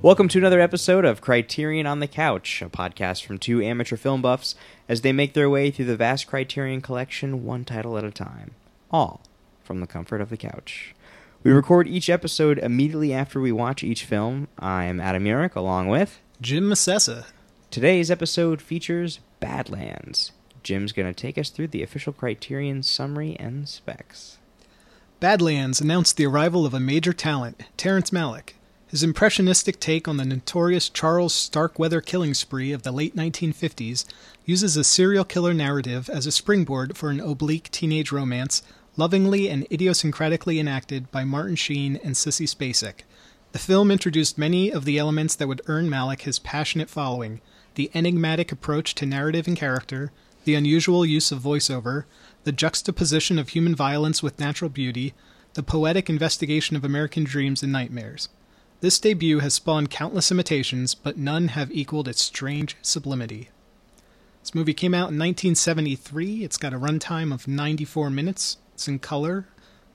Welcome to another episode of Criterion on the Couch, a podcast from two amateur film buffs as they make their way through the vast Criterion collection one title at a time, all from the comfort of the couch. We record each episode immediately after we watch each film. I am Adam Urich, along with. Jim Massessa. Today's episode features Badlands. Jim's going to take us through the official Criterion summary and specs. Badlands announced the arrival of a major talent, Terrence Malick. His impressionistic take on the notorious Charles Starkweather killing spree of the late 1950s uses a serial killer narrative as a springboard for an oblique teenage romance, lovingly and idiosyncratically enacted by Martin Sheen and Sissy Spacek. The film introduced many of the elements that would earn Malick his passionate following the enigmatic approach to narrative and character, the unusual use of voiceover, the juxtaposition of human violence with natural beauty, the poetic investigation of American dreams and nightmares. This debut has spawned countless imitations, but none have equaled its strange sublimity. This movie came out in 1973. It's got a runtime of 94 minutes. It's in color.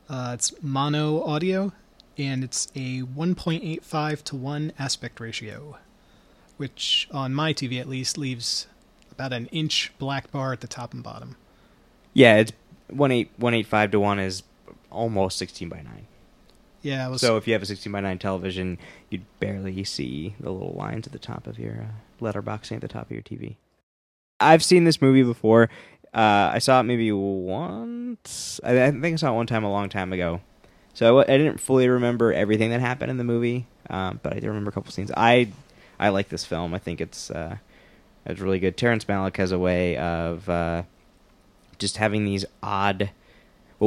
Uh, it's mono audio, and it's a 1.85 to 1 aspect ratio, which on my TV at least leaves about an inch black bar at the top and bottom. Yeah, it's 185 to 1 is almost 16 by 9. Yeah, was So if you have a 16 by 9 television, you'd barely see the little lines at the top of your uh, letterboxing at the top of your TV. I've seen this movie before. Uh, I saw it maybe once. I, I think I saw it one time a long time ago. So I didn't fully remember everything that happened in the movie, um, but I do remember a couple scenes. I I like this film. I think it's uh, it's really good. Terrence Malick has a way of uh, just having these odd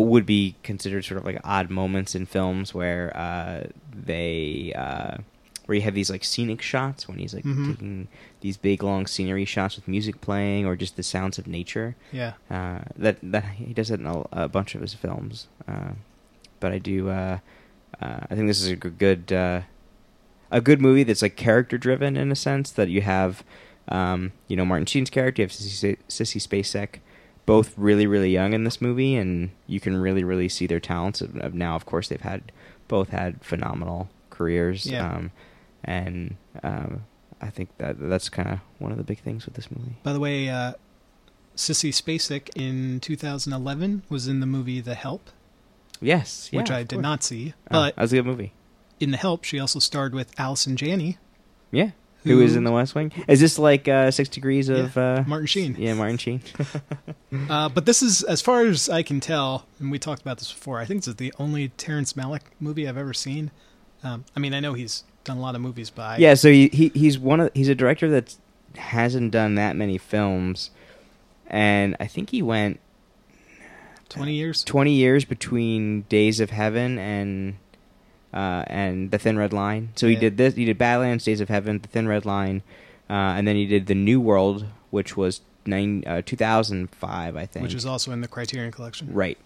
what would be considered sort of like odd moments in films where uh, they uh, where you have these like scenic shots when he's like Mhm. taking these big long scenery shots with music playing or just the sounds of nature. yeah. Uh, that that he does it in a, a bunch of his films. Uh, but I do. Uh, uh, I think this is a good uh, a good movie that's like character driven in a sense that you have. Um, you know Martin Sheen's character, you have Sissy, Sissy Spacek, both really really young in this movie, and you can really really see their talents. Now, of course, they've had both had phenomenal careers. Yeah. Um, and um, I think that that's kind of one of the big things with this movie. By the way, uh, Sissy Spacek in 2011 was in the movie The Help, Yes, which I did course. not see. Oh, But that was a good movie. in The Help, she also starred with Allison Janney, Yeah. Who is in the West Wing? Is this like uh, Six Degrees of uh, Martin Sheen. Yeah, Martin Sheen. Uh, but this is, as far as I can tell, and we talked about this before. I think this is the only Terrence Malick movie I've ever seen. Um, I mean, I know he's done a lot of movies, but I, yeah, so he, he he's one of he's a director that hasn't done that many films, and I think he went 20 years. twenty years between Days of Heaven and uh, and The Thin Red Line. So he Yeah. did this. He did Badlands, Days of Heaven, The Thin Red Line, uh, and then he did The New World, which was nine uh, two thousand five, I think. Which is also in the Criterion Collection. right.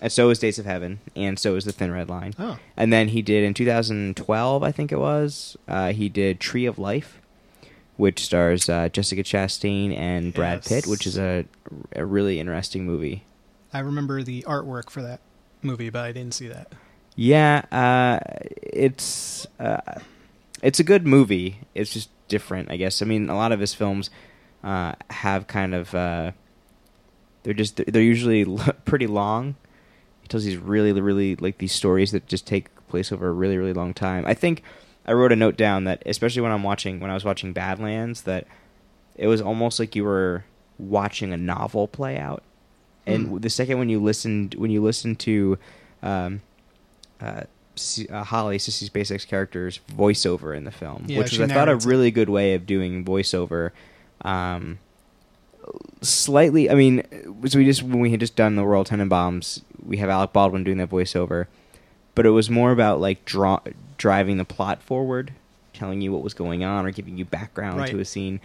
And so is Days of Heaven, and so is The Thin Red Line. Oh, And then he did in 2012, I think it was. Uh, he did Tree of Life, which stars uh, Jessica Chastain and Brad Yes. Pitt, which is a, a really interesting movie. I remember the artwork for that movie, but I didn't see that. Yeah, uh, it's uh, it's a good movie. It's just different, I guess. I mean, a lot of his films uh, have kind of uh, they're just they're usually pretty long. He tells these really really like these stories that just take place over a really really long time. I think I wrote a note down that especially when I'm watching when I was watching Badlands that it was almost like you were watching a novel play out. And Hmm. the second when you listened when you listened to um, uh, uh, Holly Sissy Spacek's character's voiceover in the film, Yeah, which was I thought a really good way of doing voiceover. Um, slightly, I mean, so we just when we had just done the Royal Tenenbaums, we have Alec Baldwin doing that voiceover, but it was more about like draw driving the plot forward, telling you what was going on or giving you background Right. to a scene.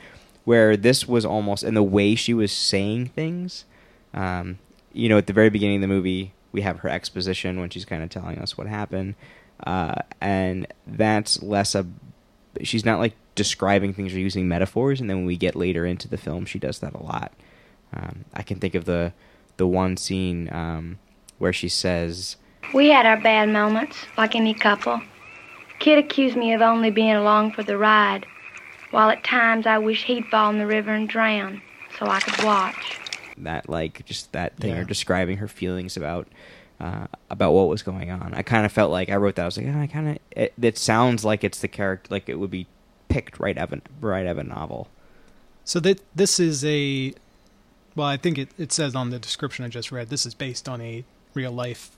Where this was almost, and the way she was saying things, um, you know, at the very beginning of the movie, we have her exposition when she's kind of telling us what happened, uh, and that's less a. She's not like describing things or using metaphors, and then when we get later into the film, she does that a lot. Um, I can think of the the one scene um, where she says, We had our bad moments, like any couple. Kit accused me of only being along for the ride, while at times I wish he'd fall in the river and drown so I could watch. That like just that thing Yeah. or describing her feelings about uh, about what was going on. I kind of felt like I wrote that. I was like, oh, I kind of it, it sounds like it's the character like it would be picked right out of a, right out of a novel. So that this is a, well, I think it, it says on the description I just read, this is based on a real life.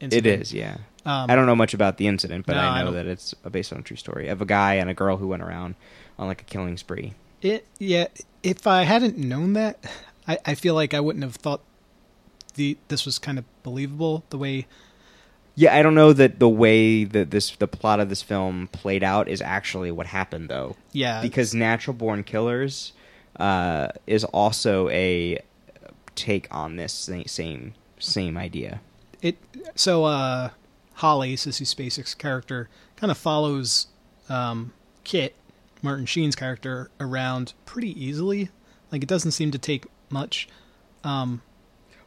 Incident. It is, yeah. Um, I don't know much about the incident, but No, I I know don't- that it's based on a true story of a guy and a girl who went around on like a killing spree. It yeah. If I hadn't known that, I, I feel like I wouldn't have thought the this was kind of believable the way. Yeah, I don't know that the way that this the plot of this film played out is actually what happened though. Yeah, because Natural Born Killers uh, is also a take on this same same idea. it so uh Holly, Sissy Spacek's character, kind of follows um, Kit, Martin Sheen's character, around pretty easily. Like it doesn't seem to take much. Um,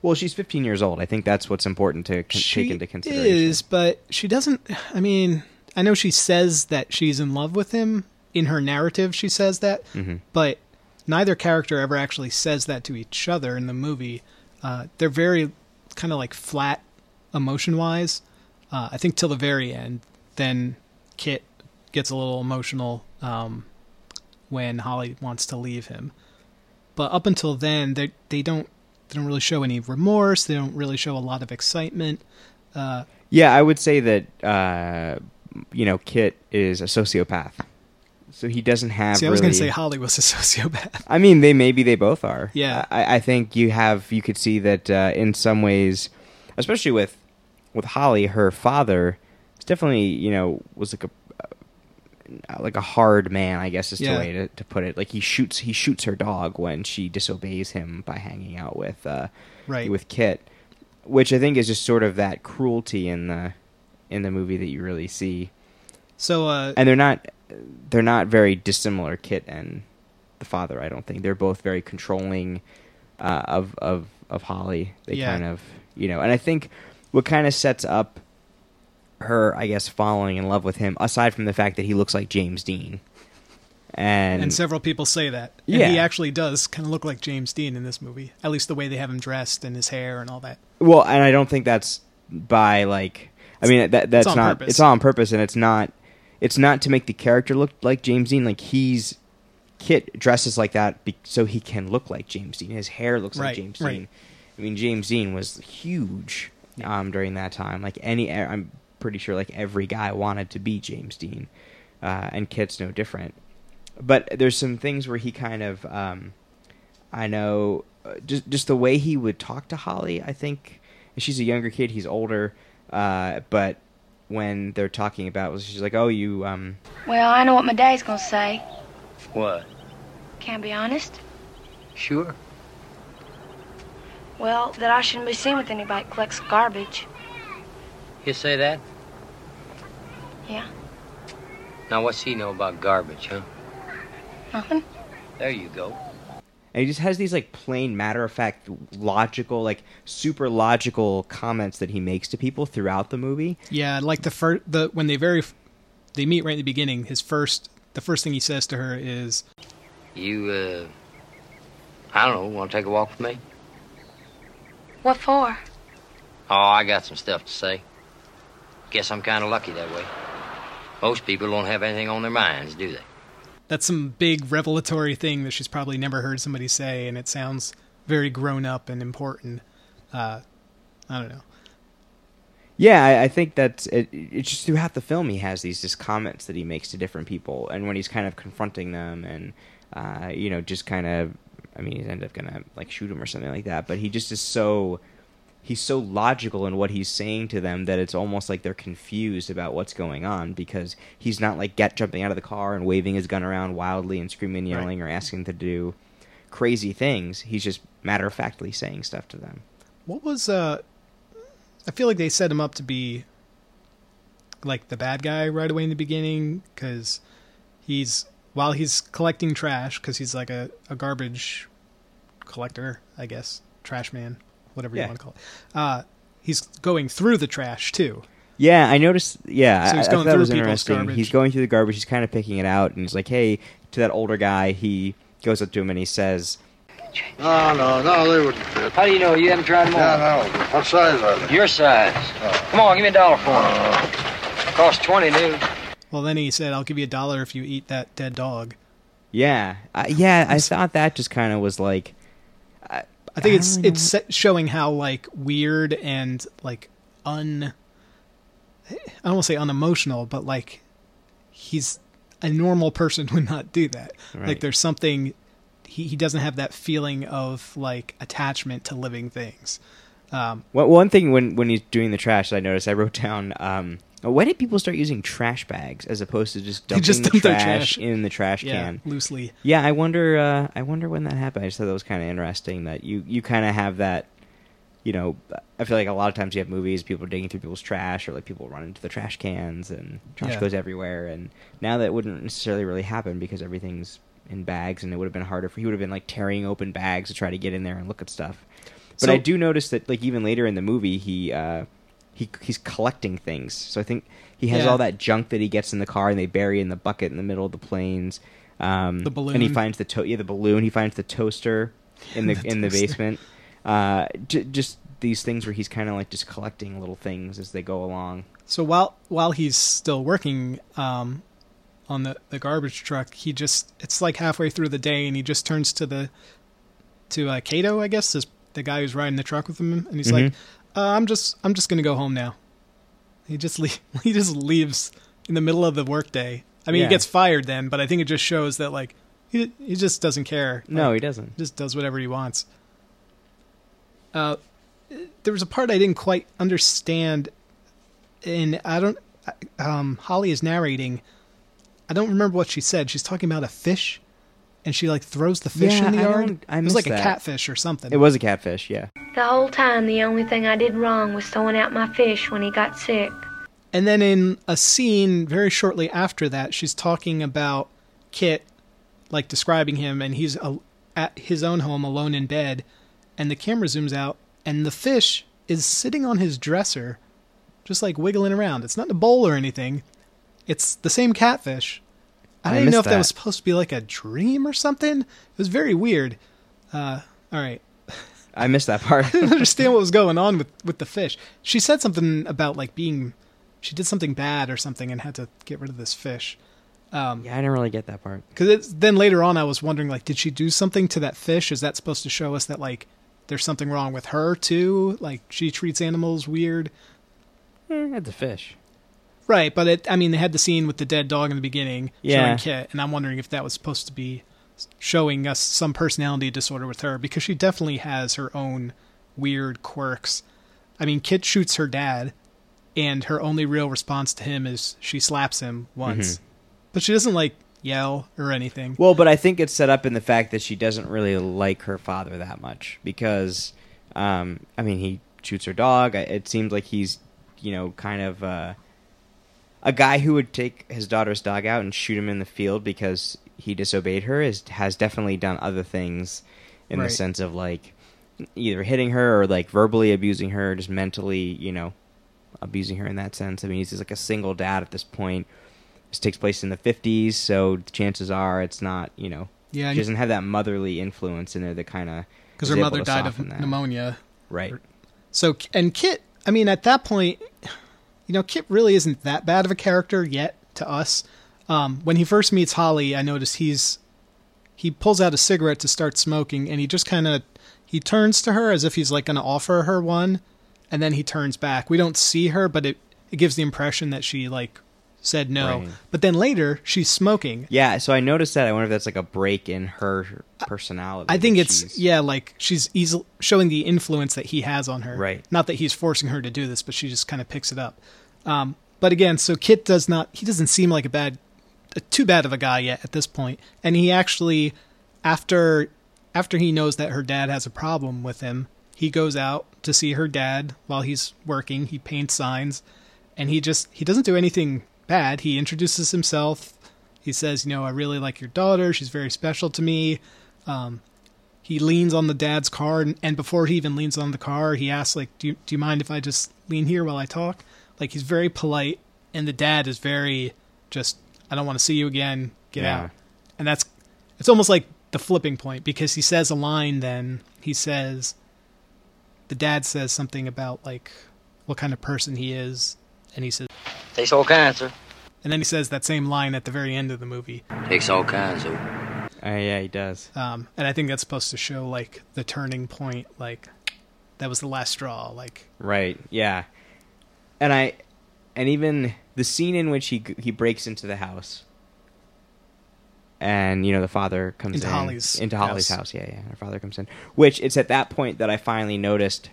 Well, she's 15 years old. I think that's what's important to con- she take into consideration. is, but she doesn't. I mean, I know she says that she's in love with him in her narrative. She says that, Mhm. but neither character ever actually says that to each other in the movie. Uh, they're very kind of like flat emotion wise. Uh, I think till the very end, then Kit gets a little emotional um, when Holly wants to leave him. But up until then, they they don't they don't really show any remorse. They don't really show a lot of excitement. Uh, Yeah, I would say that uh, you know Kit is a sociopath, so he doesn't have. see, I was going to say Holly was a sociopath. I mean, they maybe they both are. Yeah. I, I think you have you could see that uh, in some ways, especially with with Holly, her father is definitely you know was like a like a hard man, I guess is Yeah. the way to, to put it. Like he shoots he shoots her dog when she disobeys him by hanging out with uh, Right. with Kit, which I think is just sort of that cruelty in the in the movie that you really see So, uh, and they're not they're not very dissimilar kit and the father i don't think they're both very controlling uh, of of of holly they Yeah. kind of you know and i think what kind of sets up her i guess falling in love with him aside from the fact that he looks like james dean and, and several people say that. And Yeah. he actually does kind of look like James Dean in this movie. At least the way they have him dressed and his hair and all that. well and i don't think that's by like i mean that that's on not purpose. it's all on purpose and it's not it's not to make the character look like james dean like he's kit dresses like that be- so he can look like james dean his hair looks like james right. dean i mean james dean was huge um during that time like any i'm pretty sure like every guy wanted to be james dean uh and kit's no different but there's some things where he kind of um I know uh, just just the way he would talk to Holly. I think she's a younger kid. He's older, uh, but when they're talking about, she's like, "Oh, you um." Well, I know what my dad's gonna say. What? Can not be honest? Sure. Well, that I shouldn't be seen with anybody that collects garbage. You say that? Yeah. Now, what's he know about garbage, huh? Nothing. There you go. And he just has these like plain matter of fact, logical, like super logical comments that he makes to people throughout the movie. Yeah, like the first the when they very they meet right in the beginning. His first the first thing he says to her is, You, uh, I don't know, want to take a walk with me? What for? Oh, I got some stuff to say. Guess I'm kind of lucky that way. Most people don't have anything on their minds, do they? "That's some big revelatory thing that she's probably never heard somebody say, and it sounds very grown up and important." Uh, I don't know. Yeah, I, I think that it, it's just throughout the film he has these just comments that he makes to different people, and when he's kind of confronting them, and uh, you know, just kind of, I mean, he's end up gonna like shoot him or something like that, but he just is so he's so logical in what he's saying to them that it's almost like they're confused about what's going on because he's not like get jumping out of the car and waving his gun around wildly and screaming, and yelling, or asking them to do crazy things. He's just matter of factly saying stuff to them. What was uh? I feel like they set him up to be like the bad guy right away in the beginning because he's while he's collecting trash because he's like a, a garbage collector, I guess, trash man, whatever Yeah. you want to call it. Uh, he's going through the trash too. Yeah, I noticed. Yeah, So he's I, I going thought that through was interesting. garbage. He's going through the garbage. He's kind of picking it out, and he's like, "Hey," to that older guy. He goes up to him and he says, No, no, no, they wouldn't fit. How do you know? You haven't tried them Yeah, no. What size are they? Your size. Come on, give me a dollar for them. Cost 20 new. Well, then he said, "I'll give you a dollar if you eat that dead dog." "Yeah, I, yeah." I thought that just kind of was like, I think I it's don't it's se- showing how like weird and like un I don't want to say unemotional, but like he's a normal person would not do that. Right. Like there's something he he doesn't have that feeling of like attachment to living things. Um, One one thing when when he's doing the trash, that I noticed. I wrote down. Um, when did people start using trash bags as opposed to just dumping just the dump trash, trash. in the trash yeah, can? loosely. Yeah, I wonder. Uh, I wonder when that happened. I just thought that was kind of interesting. That you you kind of have that. You know, I feel like a lot of times you have movies, people are digging through people's trash, or like people run into the trash cans, and trash Yeah. goes everywhere. And now that wouldn't necessarily really happen because everything's in bags, and it would have been harder for he would have been like tearing open bags to try to get in there and look at stuff. But So- I do notice that like even later in the movie, he uh, he he's collecting things. So I think he has Yeah. all that junk that he gets in the car, and they bury in the bucket in the middle of the plains. Um, The balloon. and he finds the to- yeah the balloon. He finds the toaster in the, The in the basement. Uh, j- just these things where he's kind of like just collecting little things as they go along. So while while he's still working um, on the, the garbage truck, he just it's like halfway through the day, and he just turns to the to uh, Cato, I guess, is the guy who's riding the truck with him, and he's Mhm. like, uh, "I'm just I'm just gonna go home now." He just le- he just leaves in the middle of the workday. I mean, Yeah. he gets fired then, but I think it just shows that like he he just doesn't care. No, Like, he doesn't. just does whatever he wants. Uh, there was a part I didn't quite understand, and I don't. Um, Holly is narrating. I don't remember what she said. She's talking about a fish, and she like throws the fish Yeah, in the I yard. I it was like missed a catfish or something. It was a catfish. Yeah. The whole time, the only thing I did wrong was throwing out my fish when he got sick. And then in a scene very shortly after that, she's talking about Kit, like describing him, and he's a, at his own home alone in bed, and the camera zooms out, and the fish is sitting on his dresser, just like wiggling around. It's not in a bowl or anything. It's the same catfish. I I didn't know if that. that. was supposed to be like a dream or something. It was very weird. Uh, all right. I missed that part. I didn't understand what was going on with, with the fish. She said something about like being, she did something bad or something and had to get rid of this fish. Um, yeah, I didn't really get that part. Because then later on, I was wondering like, did she do something to that fish? Is that supposed to show us that like there's something wrong with her too? Like she treats animals weird, Eh, it's a fish. Right? But it, I mean, they had the scene with the dead dog in the beginning Yeah. showing Kit, and I'm wondering if that was supposed to be showing us some personality disorder with her because she definitely has her own weird quirks. I mean, Kit shoots her dad, and her only real response to him is she slaps him once, but she doesn't like yell or anything. Well, but I think it's set up in the fact that she doesn't really like her father that much because, um, I mean, he shoots her dog. It seems like he's, you know, kind of uh, a guy who would take his daughter's dog out and shoot him in the field because he disobeyed her. Is has definitely done other things in Right. the sense of like either hitting her or like verbally abusing her, just mentally, you know, abusing her in that sense. I mean, he's just like a single dad at this point. This takes place in the 50s, so the chances are it's not, you know, Yeah, she doesn't have that motherly influence in there that kind of because her mother died of pneumonia. Right. So and Kit, I mean, at that point, you know, Kit really isn't that bad of a character yet to us. Um, when he first meets Holly, I notice he's he pulls out a cigarette to start smoking, and he just kind of he turns to her as if he's like going to offer her one, and then he turns back. We don't see her, but it it gives the impression that she like said no. Right. But then later she's smoking. Yeah, so I noticed that. I wonder if that's like a break in her personality. I think it's she's- yeah, like she's easily showing the influence that he has on her. Right. Not that he's forcing her to do this, but she just kind of picks it up. Um, but again, so Kit does not. He doesn't seem like a bad, a, too bad of a guy yet at this point. And he actually, after after he knows that her dad has a problem with him, he goes out to see her dad while he's working. He paints signs, and he just he doesn't do anything bad. He introduces himself. He says, "You know, I really like your daughter. She's very special to me." Um, he leans on the dad's car, and, and before he even leans on the car, he asks, "Like, do you, do you mind if I just lean here while I talk?" like he's very polite, and the dad is very just I don't want to see you again, get Yeah. out. And that's it's almost like the flipping point because he says a line. Then he says, the dad says something about like what kind of person he is, and he says, Takes all kinds, sir. And then he says that same line at the very end of the movie. Takes all kinds, of. Uh, yeah, he does. Um, and I think that's supposed to show like the turning point, like that was the last straw. Like Right. Yeah. And I, and even the scene in which he he breaks into the house, and you know the father comes Into in Holly's into Holly's house. house. Yeah, yeah. Her father comes in. Which it's at that point that I finally noticed.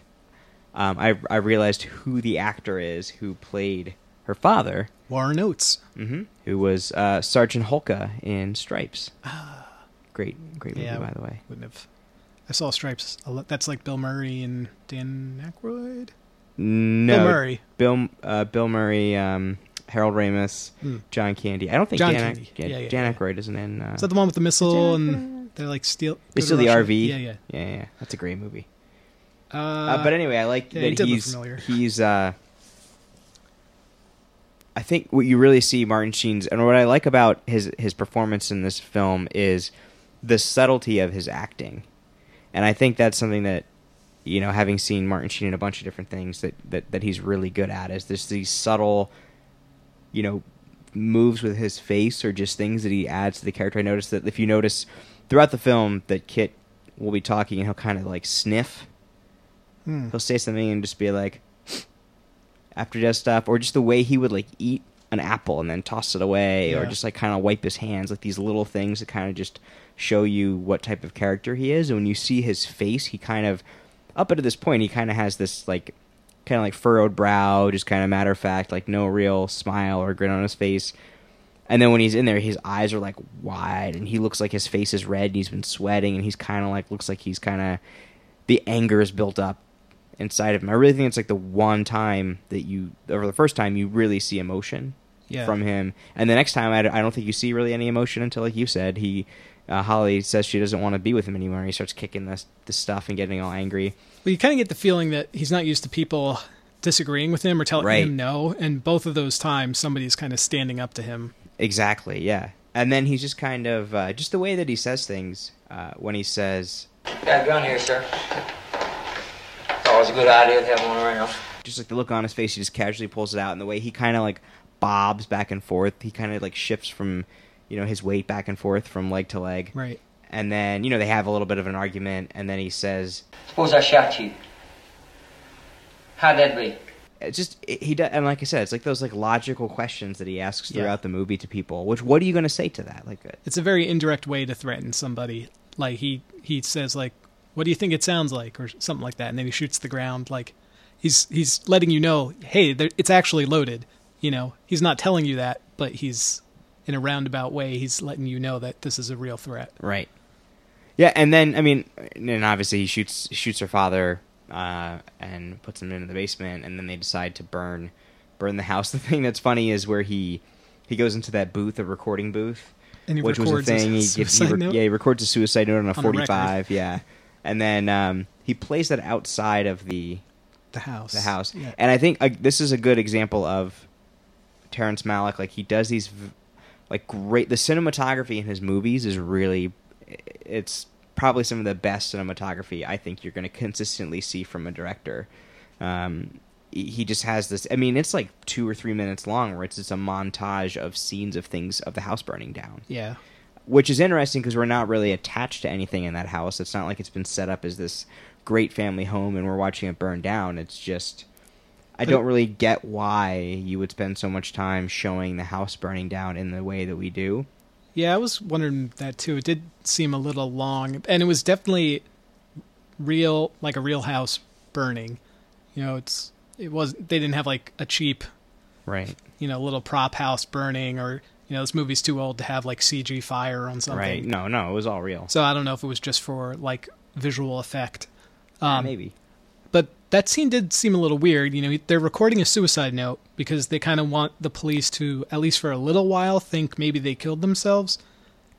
Um, I I realized who the actor is who played her father, Warren Oates. hmm who was uh, Sergeant Hulka in Stripes. Great, great movie, Ah. Yeah, by the way. Wouldn't have. I saw Stripes. a lot- That's like Bill Murray and Dan Aykroyd. No, Bill Murray. Bill uh, Bill Murray, um, Harold Ramis, Hmm. John Candy. I don't think John Dan, Candy. yeah, Yeah, yeah, Dan yeah. Aykroyd isn't in. Uh, Is that the one with the missile Jack- and they're like steal? they go to still the RV. Yeah, yeah. yeah, yeah. That's a great movie. Uh, Uh, but anyway, I like yeah, that did look he's he's. Uh, I think what you really see Martin Sheen's and what I like about his his performance in this film is the subtlety of his acting, and I think that's something that you know, having seen Martin Sheen in a bunch of different things that that, that he's really good at is this these subtle, you know, moves with his face or just things that he adds to the character. I noticed that if you notice throughout the film that Kit will be talking and he'll kind of like sniff Hmm. he'll say something and just be like after he does stuff or just the way he would like eat an apple and then toss it away or just like kind of wipe his hands like these little things that kind of just show you what type of character he is. And when you see his face he kind of up until this point he kind of has this like kind of like furrowed brow just kind of matter of fact like no real smile or grin on his face. And then when he's in there his eyes are like wide and he looks like his face is red and he's been sweating and he's kind of like looks like he's kind of the anger is built up inside of him. I really think it's like the one time that you, or the first time you really see emotion Yeah. from him, and the next time I, I don't think you see really any emotion until, like you said, he uh, Holly says she doesn't want to be with him anymore. and He starts kicking this this stuff and getting all angry. Well, you kind of get the feeling that he's not used to people disagreeing with him or telling Right. him no, and both of those times somebody's kind of standing up to him. Exactly, yeah. And then he's just kind of uh, just the way that he says things uh, when he says Got a gun here, sir. It's always a good idea to have one around. just like the look on his face, he just casually pulls it out, and the way he kind of like bobs back and forth, he kind of like shifts from, you know, his weight back and forth from leg to leg, Right. and then you know they have a little bit of an argument, and then he says, Suppose I shot you. How'd that be? it's just it- he does, and like I said, it's like those like logical questions that he asks Yeah. throughout the movie to people. Which what are you going to say to that? Like, uh, It's a very indirect way to threaten somebody. Like he he says like, "What do you think it sounds like?" or something like that, and then he shoots the ground. Like he's he's letting you know, hey, there, it's actually loaded. You know, he's not telling you that, but he's in a roundabout way. He's letting you know that this is a real threat. right? Yeah, and then I mean, and obviously he shoots shoots her father uh, and puts him into the basement, and then they decide to burn burn the house. The thing that's funny is where he he goes into that booth, a recording booth, And he which was a a thing. He, he note? yeah, he records a suicide note on a On the forty-five. yeah, and then um, he plays that outside of the The house. the house. Yeah. And I think uh, this is a good example of Terrence Malick. Like he does these, v- like great. The cinematography in his movies is really, it's probably some of the best cinematography I think you're going to consistently see from a director. Um, he he just has this. I mean, it's like two or three minutes long, where it's just a montage of scenes of things of the house burning down yeah. Which is interesting because we're not really attached to anything in that house. It's not like it's been set up as this great family home and we're watching it burn down. It's just I don't really get why you would spend so much time showing the house burning down in the way that we do. Yeah, I was wondering that too. It did seem a little long, and it was definitely real, like a real house burning. You know, it's it was they didn't have like a cheap, Right. you know, little prop house burning, or you know, this movie's too old to have like CG fire on something. Right. No, no, it was all real. So I don't know if it was just for like visual effect. Um, Maybe. But that scene did seem a little weird. You know, they're recording a suicide note because they kind of want the police to, at least for a little while, think maybe they killed themselves.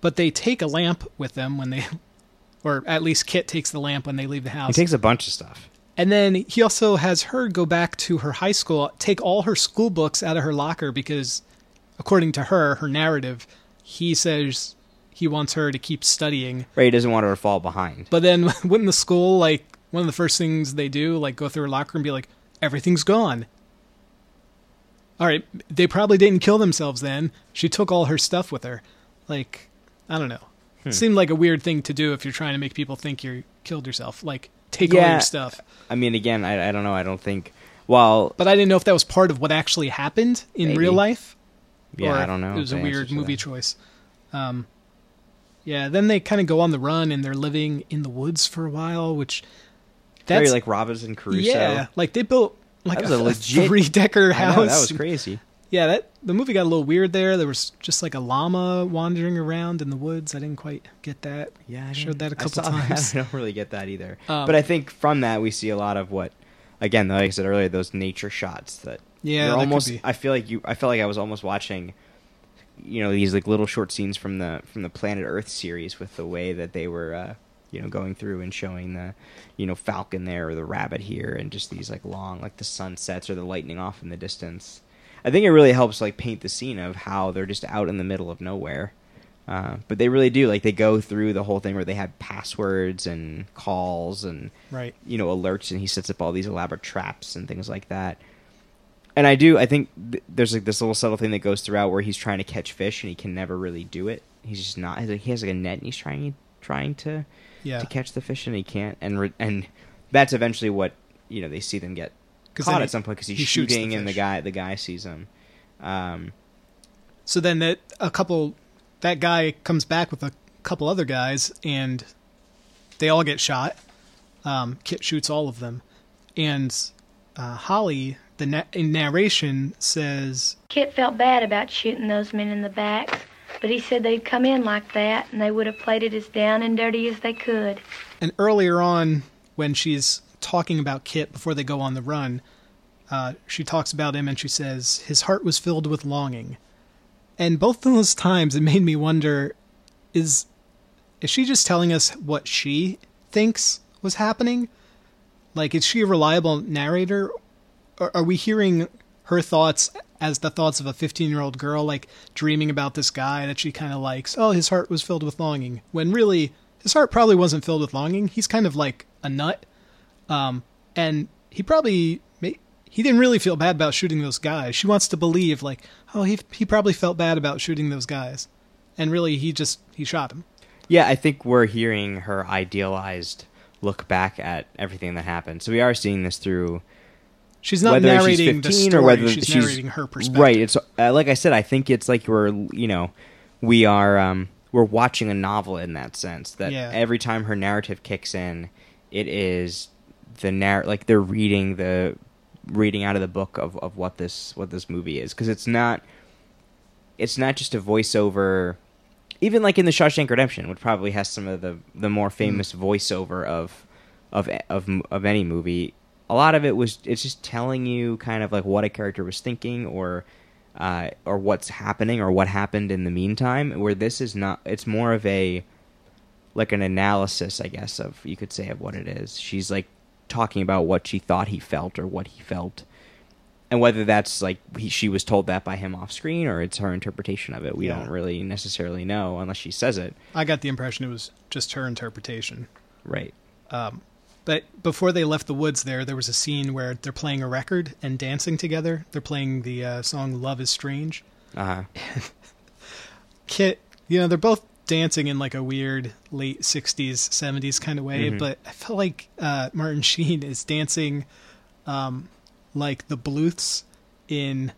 But they take a lamp with them when they, or at least Kit takes the lamp when they leave the house. He takes a bunch of stuff. And then he also has her go back to her high school, take all her school books out of her locker because, according to her, her narrative, he says he wants her to keep studying. Right, he doesn't want her to fall behind. But then wouldn't the school, like, one of the first things they do, like, go through her locker and be like, everything's gone. All right, they probably didn't kill themselves then. She took all her stuff with her. Like, I don't know. Hmm. It seemed like a weird thing to do if you're trying to make people think you killed yourself. Like, take all your stuff. I mean, again, I, I don't know. I don't think. Well, But I didn't know if that was part of what actually happened in Maybe. real life. Yeah, or I don't know. It was a weird movie choice. Um, yeah, then they kind of go on the run and they're living in the woods for a while, which Very like Robinson Crusoe. yeah, like they built like a, a legit- three decker house. know, that was crazy. Yeah, that the movie got a little weird there. There was just like a llama wandering around in the woods. I didn't quite get that. Yeah, I showed that a couple that. times. I don't really get that either. Um, but I think from that we see a lot of what, again, like I said earlier, those nature shots that Yeah, almost. I feel like you. I felt like I was almost watching, you know, these like little short scenes from the from the Planet Earth series with the way that they were, uh, you know, going through and showing the, you know, falcon there or the rabbit here, and just these like long, like the sunsets or the lightning off in the distance. I think it really helps like paint the scene of how they're just out in the middle of nowhere. Uh, but they really do like they go through the whole thing where they have passwords and calls and Right. you know alerts and he sets up all these elaborate traps and things like that and i do i think th- there's like this little subtle thing that goes throughout where he's trying to catch fish and he can never really do it. He's just not he has like a net and he's trying trying to Yeah. to catch the fish and he can't. And re- and that's eventually what you know they see them get caught at he- some point because he's he shoots the shooting and the guy the guy sees him. Um So then that a couple that guy comes back with a couple other guys and they all get shot. Um, Kit shoots all of them, and uh, Holly, the na- narration says, Kit felt bad about shooting those men in the backs, but he said they'd come in like that and they would have played it as down and dirty as they could. and earlier on when she's talking about Kit before they go on the run, uh, she talks about him and she says his heart was filled with longing, and both of those times it made me wonder, is is she just telling us what she thinks was happening? Like, is she a reliable narrator? Are we hearing her thoughts as the thoughts of a 15 year old girl, like dreaming about this guy that she kind of likes? Oh, his heart was filled with longing. When really, his heart probably wasn't filled with longing. He's kind of like a nut. Um, and he probably, he didn't really feel bad about shooting those guys. She wants to believe, like, oh, he, he probably felt bad about shooting those guys. And really, he just, he shot him. Yeah, I think we're hearing her idealized look back at everything that happened. So we are seeing this through She's not whether narrating she's the 15 story. or whether she's, she's, narrating her perspective. Right. It's uh, like I said. I think it's like we're you know we are um, we're watching a novel in that sense. That Yeah. every time her narrative kicks in, it is the narr like they're reading the reading out of the book of, of what this what this movie is because it's not it's not just a voiceover even like in the Shawshank Redemption, which probably has some of the the more famous voiceover of of of of any movie. A lot of it was it's just telling you kind of like what a character was thinking or uh, or what's happening or what happened in the meantime. Where this is not, it's more of a like an analysis, I guess, of you could say of what it is. She's like talking about what she thought he felt or what he felt, and whether that's like he, she was told that by him off screen or it's her interpretation of it. We Yeah. don't really necessarily know unless she says it. I got the impression it was just her interpretation. Right. But before they left the woods there, there was a scene where they're playing a record and dancing together. They're playing the uh, song Love is Strange. Uh Kit, you know, they're both dancing in like a weird late 60s, 70s kind of way, but I felt like uh, Martin Sheen is dancing um, like the Bluths in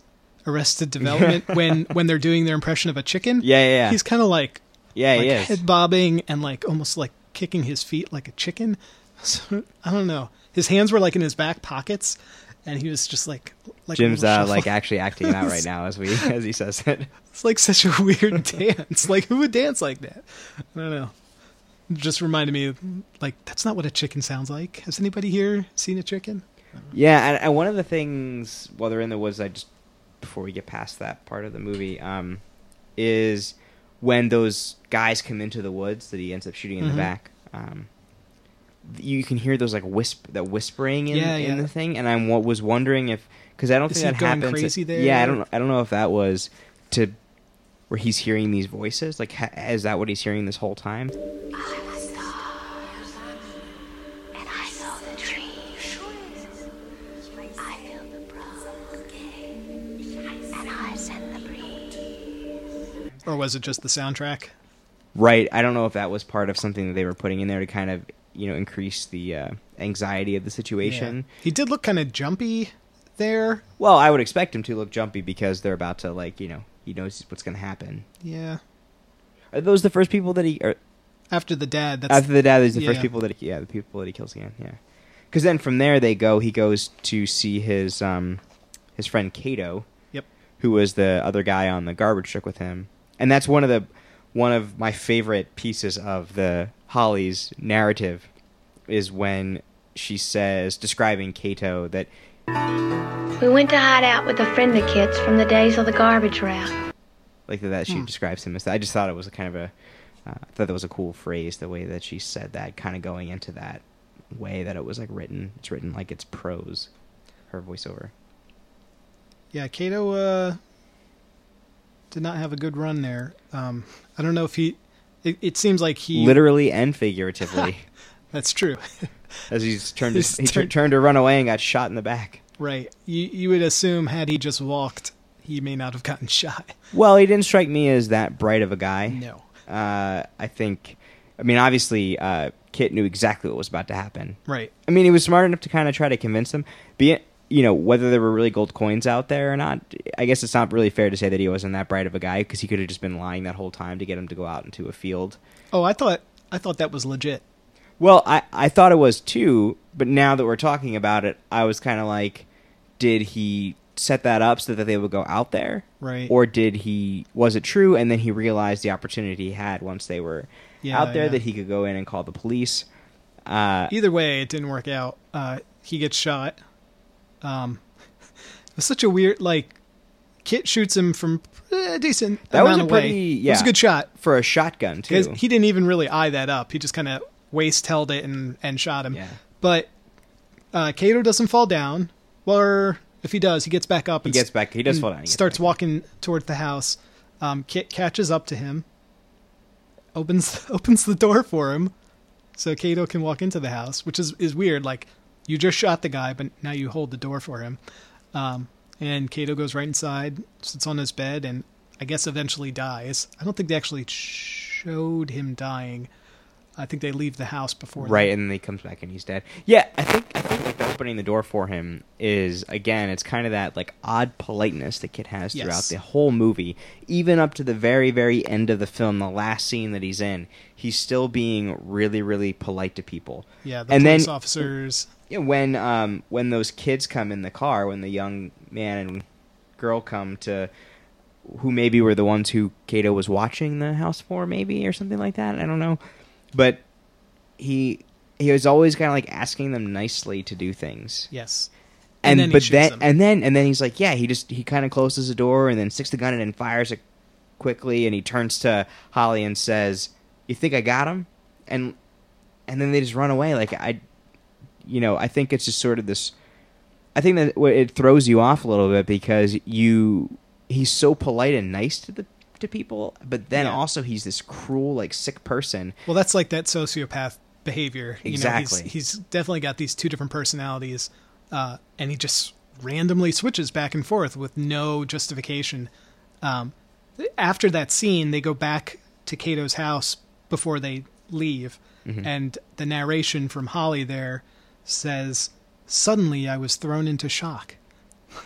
Arrested Development when, when they're doing their impression of a chicken. Yeah, yeah, yeah. He's kind of like Yeah, like he is. head bobbing and like almost like kicking his feet like a chicken. So, I don't know. His hands were like in his back pockets, and he was just like like Jim's uh, like actually acting out right now as we as he says it. it's like such a weird dance. Like who would dance like that? I don't know. It just reminded me of, like that's not what a chicken sounds like. Has anybody here seen a chicken? Yeah, and, and one of the things while they're in the woods, I just before we get past that part of the movie, um, is when those guys come into the woods that he ends up shooting in Mhm. the back. Um, you can hear those like wisp that whispering in, Yeah, in the thing, and I wa- was wondering if because I don't Is think he that going happens. crazy there? Yeah, I don't I don't know if that was to where he's hearing these voices. Like, ha- is that what he's hearing this whole time? And I saw the trees. I feel the brook, and I send the breeze. Or was it just the soundtrack? Right. I don't know if that was part of something that they were putting in there to kind of you know increase the uh, anxiety of the situation. Yeah. He did look kind of jumpy there. Well, I would expect him to look jumpy because they're about to like you know he knows what's going to happen. Yeah. Are those the first people that he? Or, After the dad, that's after the dad, these are the first yeah. people that he, yeah the people that he kills again. Yeah. Because then from there they go. He goes to see his um his friend Cato. Yep. Who was the other guy on the garbage truck with him? And that's one of the one of my favorite pieces of the Holly's narrative is when she says describing Cato that We went to hide out with a friend of Kit's from the days of the garbage route. like that she Hmm. describes him as that. I just thought it was a kind of a uh, I thought that was a cool phrase the way that she said that kind of going into that way that it was like written it's written like it's prose her voiceover Yeah, Cato uh, did not have a good run there. Um, I don't know if he. It, it seems like he. literally and figuratively That's true. as he's turned He's he turned- turned to run away and got shot in the back right. You you would assume had he just walked, he may not have gotten shot. well he didn't strike me as that bright of a guy No. uh, I think I mean obviously uh, Kit knew exactly what was about to happen Right. I mean, he was smart enough to kind of try to convince them. Be it, you know, whether there were really gold coins out there or not, I guess it's not really fair to say that he wasn't that bright of a guy because he could have just been lying that whole time to get him to go out into a field. Oh, I thought I thought that was legit. Well, I, I thought it was too, but now that we're talking about it, I was kind of like, did he set that up so that they would go out there? Right. Or did he, was it true? And then he realized the opportunity he had once they were Yeah, out there yeah. that he could go in and call the police. Uh, Either way, it didn't work out. Uh, he gets shot. Um, it was such a weird like. Kit shoots him from a decent That was a away. pretty- It was a good shot for a shotgun, too. he didn't even really eye that up. He just kind of waist held it and and shot him. Yeah. But uh, Cato doesn't fall down, or if he does, he gets back up. He gets back- he does and fall down, he starts walking toward the house. Um, Kit catches up to him, opens opens the door for him, so Cato can walk into the house, which is is weird. Like you just shot the guy, but now you hold the door for him. Um, and Cato goes right inside, sits on his bed, and I guess eventually dies. I don't think they actually showed him dying. I think they leave the house before. right, that. and then he comes back and he's dead. Yeah, I think I think like opening the door for him is again, it's kind of that like odd politeness that Kit has throughout Yes. the whole movie, even up to the very very end of the film, the last scene that he's in. He's still being really really polite to people. Yeah, the and police then officers. Yeah, when um when those kids come in the car, when the young man and girl come to who maybe were the ones who Cato was watching the house for, maybe or something like that. I don't know, but he he was always kind of like asking them nicely to do things. Yes. And, then but then them. and then and then he's like, yeah, he just he kind of closes the door and then sticks the gun in and fires it quickly, and he turns to Holly and says, "You think I got him?" And and then they just run away. Like I, you know, I think it's just sort of this. I think that it throws you off a little bit because you he's so polite and nice to the to people, but then Yeah. also he's this cruel, like sick person. Well, that's like that sociopath behavior. You Exactly. Know, he's, he's definitely got these two different personalities, uh, and he just randomly switches back and forth with no justification. Um, after that scene, they go back to Cato's house before they leave, Mm-hmm. and the narration from Holly there says, "Suddenly, I was thrown into shock."